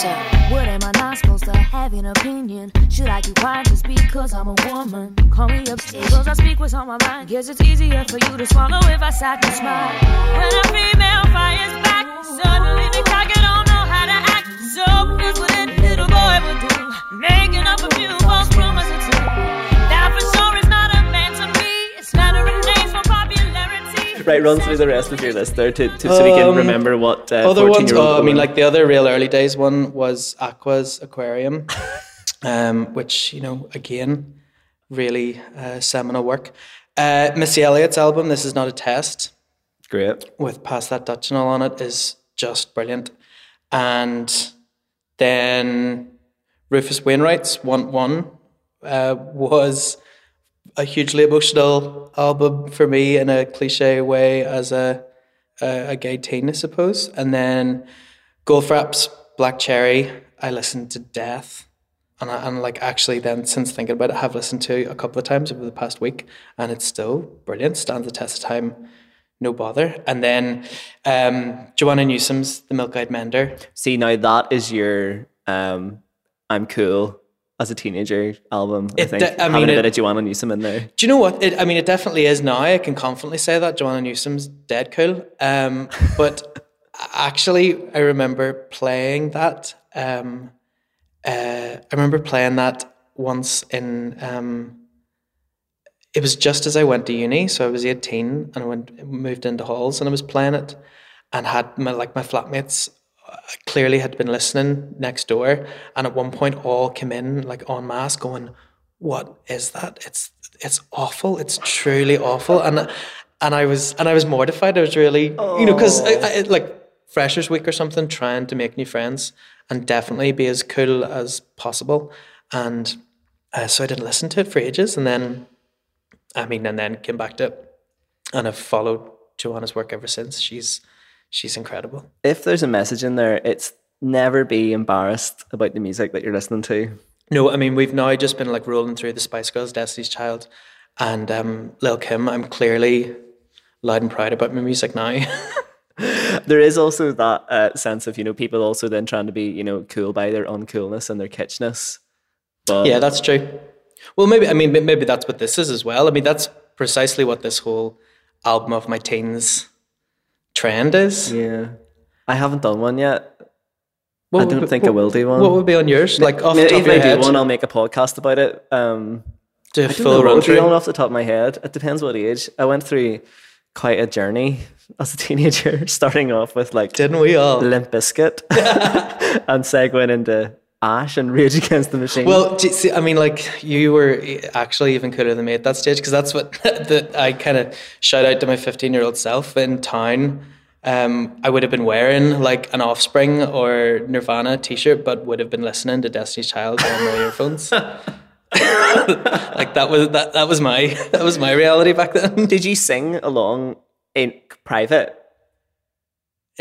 Speaker 3: So, what am I not supposed to have an opinion? Should I keep quiet just because I'm a woman? Call me upstairs, cause I speak what's on my mind. Guess it's easier for you to swallow if I sat and smile. When a female fires back, suddenly the cocky don't know how to act. So that's what that little boy would do. Making up a few
Speaker 1: Right, run through the rest of your list there to, to so we can
Speaker 2: Um,
Speaker 1: remember what uh,
Speaker 2: other ones
Speaker 1: 14-year-old
Speaker 2: oh, i mean like the other real early days one was aqua's aquarium um, which you know again really uh, seminal work. Uh, missy elliott's album this is not a test
Speaker 1: great.
Speaker 2: with pass that dutch and all on it is just brilliant. And then rufus wainwright's want one uh, was a hugely emotional album for me in a cliche way as a a, a gay teen, I suppose. And then Goldfrapp's Black Cherry, I listened to death. And, I, and like actually then since thinking about it, I have listened to a couple of times over the past week and it's still brilliant, stands the test of time, no bother. And then um, Joanna Newsom's The Milk Eyed Mender.
Speaker 1: See, now that is your um, "I'm Cool" as a teenager album. I
Speaker 2: It
Speaker 1: think
Speaker 2: de- I
Speaker 1: having
Speaker 2: mean,
Speaker 1: a
Speaker 2: it-
Speaker 1: bit of Joanna Newsom in there.
Speaker 2: Do you know what? It, I mean, it definitely is now. I can confidently say that Joanna Newsom's dead cool. Um, but actually, I remember playing that. Um, uh, I remember playing that once in. Um, it was just as I went to uni, so I was eighteen, and I went moved into halls, and I was playing it, and had my like my flatmates uh, clearly had been listening next door, and at one point all came in like en masse, going, "What is that? It's it's awful. It's truly awful." And and I was and I was mortified. I was really you know because I, I, like freshers week or something, trying to make new friends and definitely be as cool as possible. And uh, so I didn't listen to it for ages, and then I mean, and then came back to it, and I've followed Joanna's work ever since. She's she's incredible.
Speaker 1: If there's a message in there, it's never be embarrassed about the music that you're listening to.
Speaker 2: No, I mean we've now just been like rolling through the Spice Girls, Destiny's Child, and um, Lil Kim. I'm clearly loud and proud about my music now.
Speaker 1: there is also that uh, sense of you know people also then trying to be you know cool by their uncoolness and their kitschness. But
Speaker 2: yeah, that's true. Well, maybe I mean maybe that's what this is as well. I mean that's precisely what this whole album of my teens trend is.
Speaker 1: yeah, I haven't done one yet.
Speaker 2: What
Speaker 1: I don't
Speaker 2: be-
Speaker 1: think I will do one.
Speaker 2: What would be on yours? Like off the
Speaker 1: Maybe
Speaker 2: top
Speaker 1: if
Speaker 2: of
Speaker 1: I
Speaker 2: your
Speaker 1: do one, I'll make a podcast about it. Um,
Speaker 2: do a
Speaker 1: I
Speaker 2: full run
Speaker 1: would be on
Speaker 2: through.
Speaker 1: off the top of my head. It depends what age. I went through quite a journey as a teenager, starting off with like
Speaker 2: Didn't we all?
Speaker 1: Limp Bizkit, and segueing into Ash and Rage Against the Machine.
Speaker 2: Well, do you see, I mean, like you were actually even cooler than me at that stage because that's what that I kind of shout out to my 15 year old self in town. Um, I would have been wearing like an Offspring or Nirvana T-shirt, but would have been listening to Destiny's Child on my earphones. like that was that that was my that was my reality back then.
Speaker 1: did you sing along in private?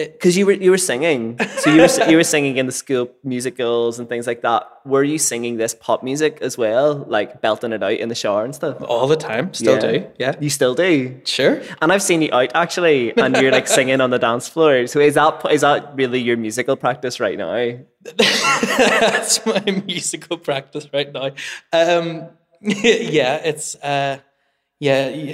Speaker 1: Because you were you were singing, so you were you were singing in the school musicals and things like that. Were you singing this pop music as well, like belting it out in the shower and stuff?
Speaker 2: All the time, still
Speaker 1: Yeah.
Speaker 2: do. Yeah,
Speaker 1: You still do.
Speaker 2: sure.
Speaker 1: And I've seen you out actually, and you're like singing on the dance floor. So is that is that really your musical practice right now?
Speaker 2: That's my musical practice right now. Um, yeah, it's uh, yeah, yeah,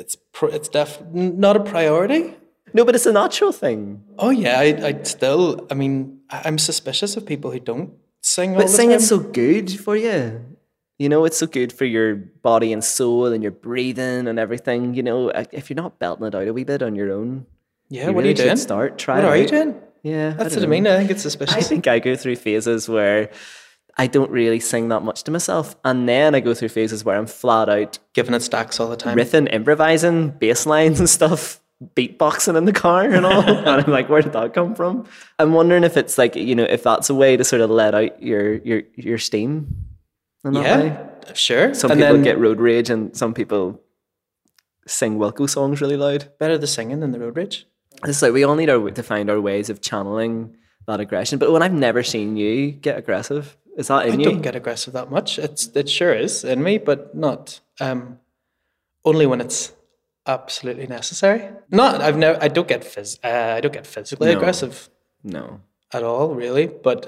Speaker 2: it's it's def not a priority.
Speaker 1: No, but it's a natural thing.
Speaker 2: Oh yeah, I I still. I mean, I- I'm suspicious of people who don't sing all
Speaker 1: But singing's so good for you. You know, it's so good for your body and soul and your breathing and everything. You know, if you're not belting it out a wee bit on your own,
Speaker 2: yeah,
Speaker 1: you
Speaker 2: what
Speaker 1: really
Speaker 2: are you doing?
Speaker 1: start. Try
Speaker 2: What are you doing?
Speaker 1: Yeah,
Speaker 2: That's
Speaker 1: don't
Speaker 2: what I mean. I think it's suspicious.
Speaker 1: I think I go through phases where I don't really sing that much to myself, and then I go through phases where I'm flat out
Speaker 2: Giving it stacks all the time.
Speaker 1: riffing, improvising, bass lines and stuff, beatboxing in the car and all. and I'm like, where did that come from? I'm wondering if it's like, you know, if that's a way to sort of let out your your your steam. In that way.
Speaker 2: yeah, sure.
Speaker 1: Some
Speaker 2: and
Speaker 1: people
Speaker 2: then
Speaker 1: get road rage and some people sing Wilco songs really loud.
Speaker 2: better the singing than the road rage.
Speaker 1: It's like we all need our, to find our ways of channeling that aggression. But when I've never seen you get aggressive, is that in
Speaker 2: I
Speaker 1: you?
Speaker 2: I don't get aggressive that much. It's it sure is in me, but not um, only when it's absolutely necessary. Not I've never I don't get phys- uh, I don't get physically
Speaker 1: No.
Speaker 2: aggressive
Speaker 1: no,
Speaker 2: at all, really. But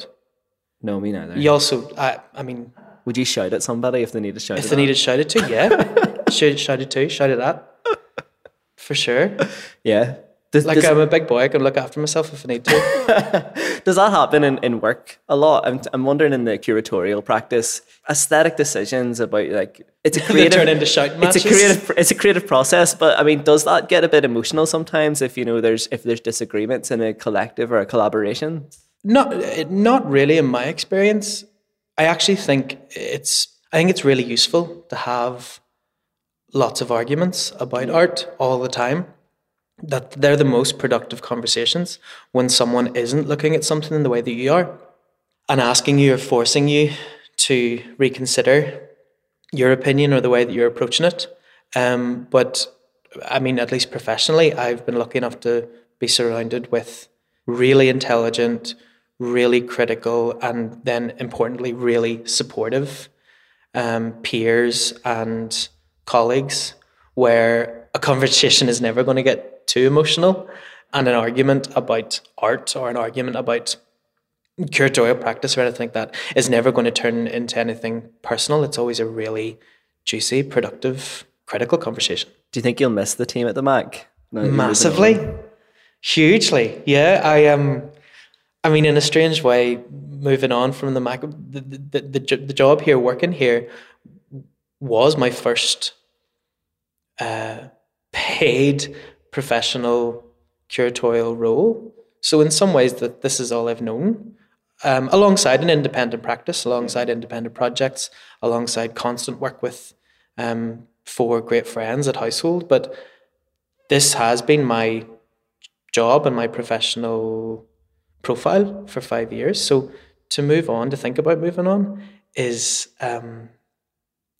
Speaker 1: no, me neither.
Speaker 2: you also I I mean,
Speaker 1: Would you shout at somebody if they need to shout?
Speaker 2: if they needed shouted to, yeah, should shouted to, shouted at, for sure.
Speaker 1: yeah. Does,
Speaker 2: Like
Speaker 1: does,
Speaker 2: I'm a big boy, I can look after myself if I need to.
Speaker 1: does that happen in, in work a lot? I'm, I'm wondering in the curatorial practice, aesthetic decisions about like it's a creative.
Speaker 2: turn into shouting
Speaker 1: it's a creative it's a creative process but i mean does that get a bit emotional sometimes if you know there's if there's disagreements in a collective or a collaboration
Speaker 2: Not not really in my experience. I actually think it's I think it's really useful to have lots of arguments about art all the time. That they're the most productive conversations when someone isn't looking at something in the way that you are and asking you or forcing you to reconsider your opinion or the way that you're approaching it. Um, but I mean, at least professionally, I've been lucky enough to be surrounded with really intelligent, really critical, and then importantly, really supportive um, peers and colleagues where a conversation is never going to get too emotional and an argument about art or an argument about curatorial practice or anything like that is never going to turn into anything personal. It's always a really juicy, productive, critical conversation.
Speaker 1: do you think you'll miss the team at the mac now that you're moving on?
Speaker 2: Massively, hugely. Yeah, I Um, I mean, in a strange way, moving on from the Mac, the, the, the, the job here, working here, was my first uh, paid professional curatorial role. So in some ways, that this is all I've known, um, alongside an independent practice, alongside independent projects, alongside constant work with um, four great friends at household. But this has been my job and my professional profile for five years. So to move on, to think about moving on, is um,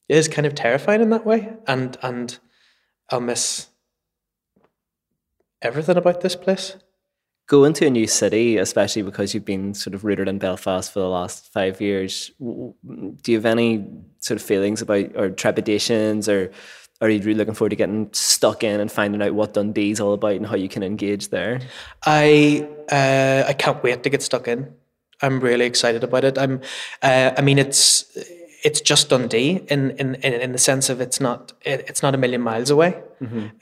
Speaker 2: is kind of terrifying in that way, and and I'll miss everything about this place.
Speaker 1: Going to a new city, especially because you've been sort of rooted in Belfast for the last five years, do you have any sort of feelings about or trepidations, or are you really looking forward to getting stuck in and finding out what Dundee's all about and how you can engage there?
Speaker 2: I uh, I can't wait to get stuck in. I'm really excited about it. I'm. Uh, I mean, it's it's just Dundee in in in, the sense of it's not it, it's not a million miles away.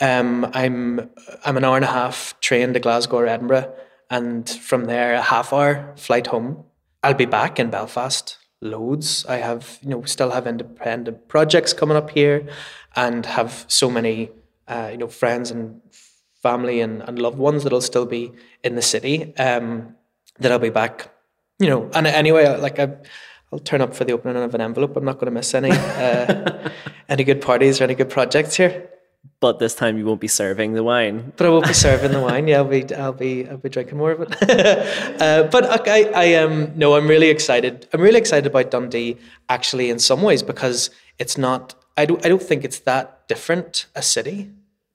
Speaker 2: Um, I'm I'm an hour and a half train to Glasgow or Edinburgh, and from there a half hour flight home. I'll be back in Belfast loads. I have you know still have independent projects coming up here, and have so many uh, you know friends and family and, and loved ones that'll still be in the city. Um, that I'll be back, you know. And anyway, like I, I'll turn up for the opening of an envelope. I'm not going to miss any uh, any good parties or any good projects here.
Speaker 1: But this time you won't be serving the wine.
Speaker 2: But I won't be serving the wine. Yeah, I'll be I'll be I'll be drinking more of it. uh, but I I am um, no, I'm really excited. I'm really excited about Dundee actually in some ways because it's not. I don't I don't think it's that different a city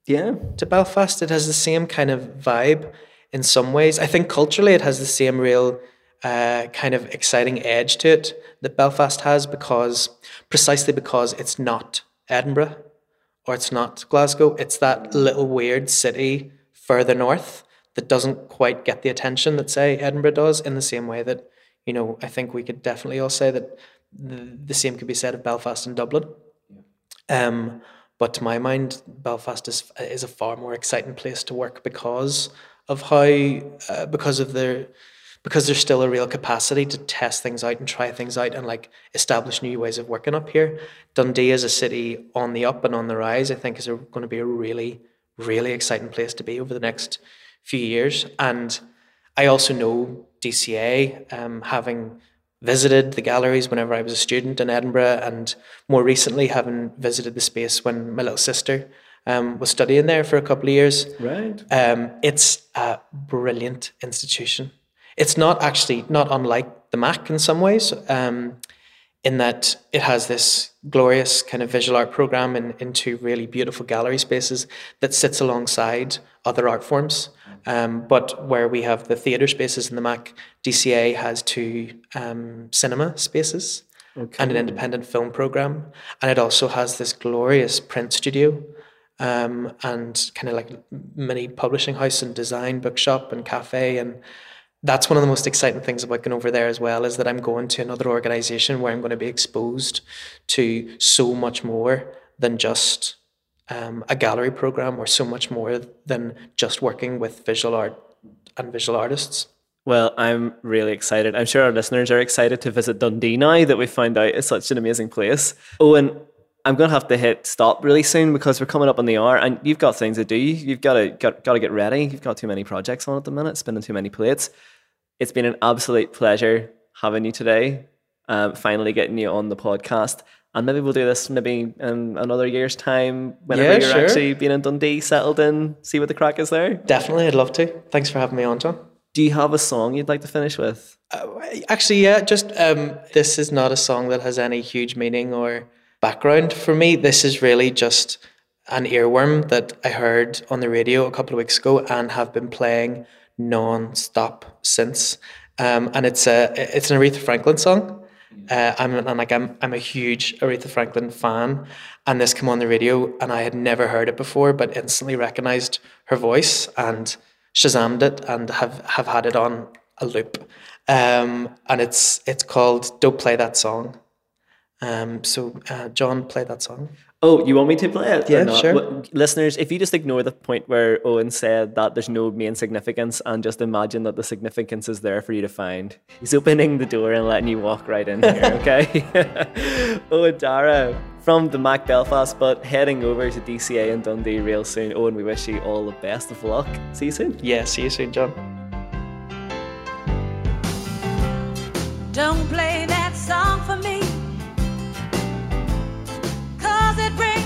Speaker 1: Yeah.
Speaker 2: to Belfast. It has the same kind of vibe in some ways. I think culturally it has the same real uh, kind of exciting edge to it that Belfast has because precisely because it's not Edinburgh or it's not Glasgow. It's that little weird city further north that doesn't quite get the attention that say Edinburgh does in the same way that you know I think we could definitely all say that the, the same could be said of Belfast and Dublin. Um, but to my mind, Belfast is is a far more exciting place to work because of how uh, because of their because there's still a real capacity to test things out and try things out and like establish new ways of working up here. Dundee is a city on the up and on the rise. I think is going to be a really really exciting place to be over the next few years. And I also know DCA, um, having visited the galleries whenever I was a student in Edinburgh, and more recently having visited the space when my little sister um, was studying there for a couple of years.
Speaker 1: Right.
Speaker 2: Um, it's a brilliant institution. It's not actually not unlike the Mac in some ways, um, in that it has this glorious kind of visual art program in, into really beautiful gallery spaces that sits alongside other art forms. Um, but where we have the theatre spaces in the Mac, DCA has two um, cinema spaces and an independent film program, and it also has this glorious print studio um, and kind of like mini publishing house and design bookshop and cafe and that's one of the most exciting things about going over there as well is that I'm going to another organization where I'm going to be exposed to so much more than just um, a gallery program or so much more than just working with visual art and visual artists.
Speaker 1: Well, I'm really excited. I'm sure our listeners are excited to visit Dundee now that we found out it's such an amazing place. Oh, and I'm gonna have to hit stop really soon because we're coming up on the hour, and you've got things to do. You've got to got, got to get ready. You've got too many projects on at the minute, spinning too many plates. It's been an absolute pleasure having you today. Um, finally getting you on the podcast, and maybe we'll do this maybe in another year's time whenever
Speaker 2: Yeah,
Speaker 1: you're
Speaker 2: sure.
Speaker 1: actually being in Dundee, settled in, see what the crack is there.
Speaker 2: Definitely, I'd love to. Thanks for having me on, John.
Speaker 1: Do you have a song you'd like to finish with?
Speaker 2: Actually, yeah, just um, this is not a song that has any huge meaning or background for me. This is really just an earworm that I heard on the radio a couple of weeks ago and have been playing non-stop since. Um, and it's a it's an Aretha Franklin song. Uh, I'm and like I'm I'm a huge Aretha Franklin fan, and this came on the radio, and I had never heard it before, but instantly recognized her voice and Shazammed it, and have have had it on a loop. Um, and it's it's called "Don't Play That Song." Um, so uh, John, play that song.
Speaker 1: Oh, you want me to play it? or
Speaker 2: Yeah,
Speaker 1: not?
Speaker 2: sure.
Speaker 1: Well, listeners, if you just ignore the point where Eoin said that there's no main significance and just imagine that the significance is there for you to find, he's opening the door and letting you walk right in here, okay? Eoin oh, Dara from the Mac Belfast, but heading over to DCA and Dundee real soon. Eoin, we wish you all the best of luck. See you soon.
Speaker 2: Yeah, see you soon, John.
Speaker 3: Don't play that song for me does it bring?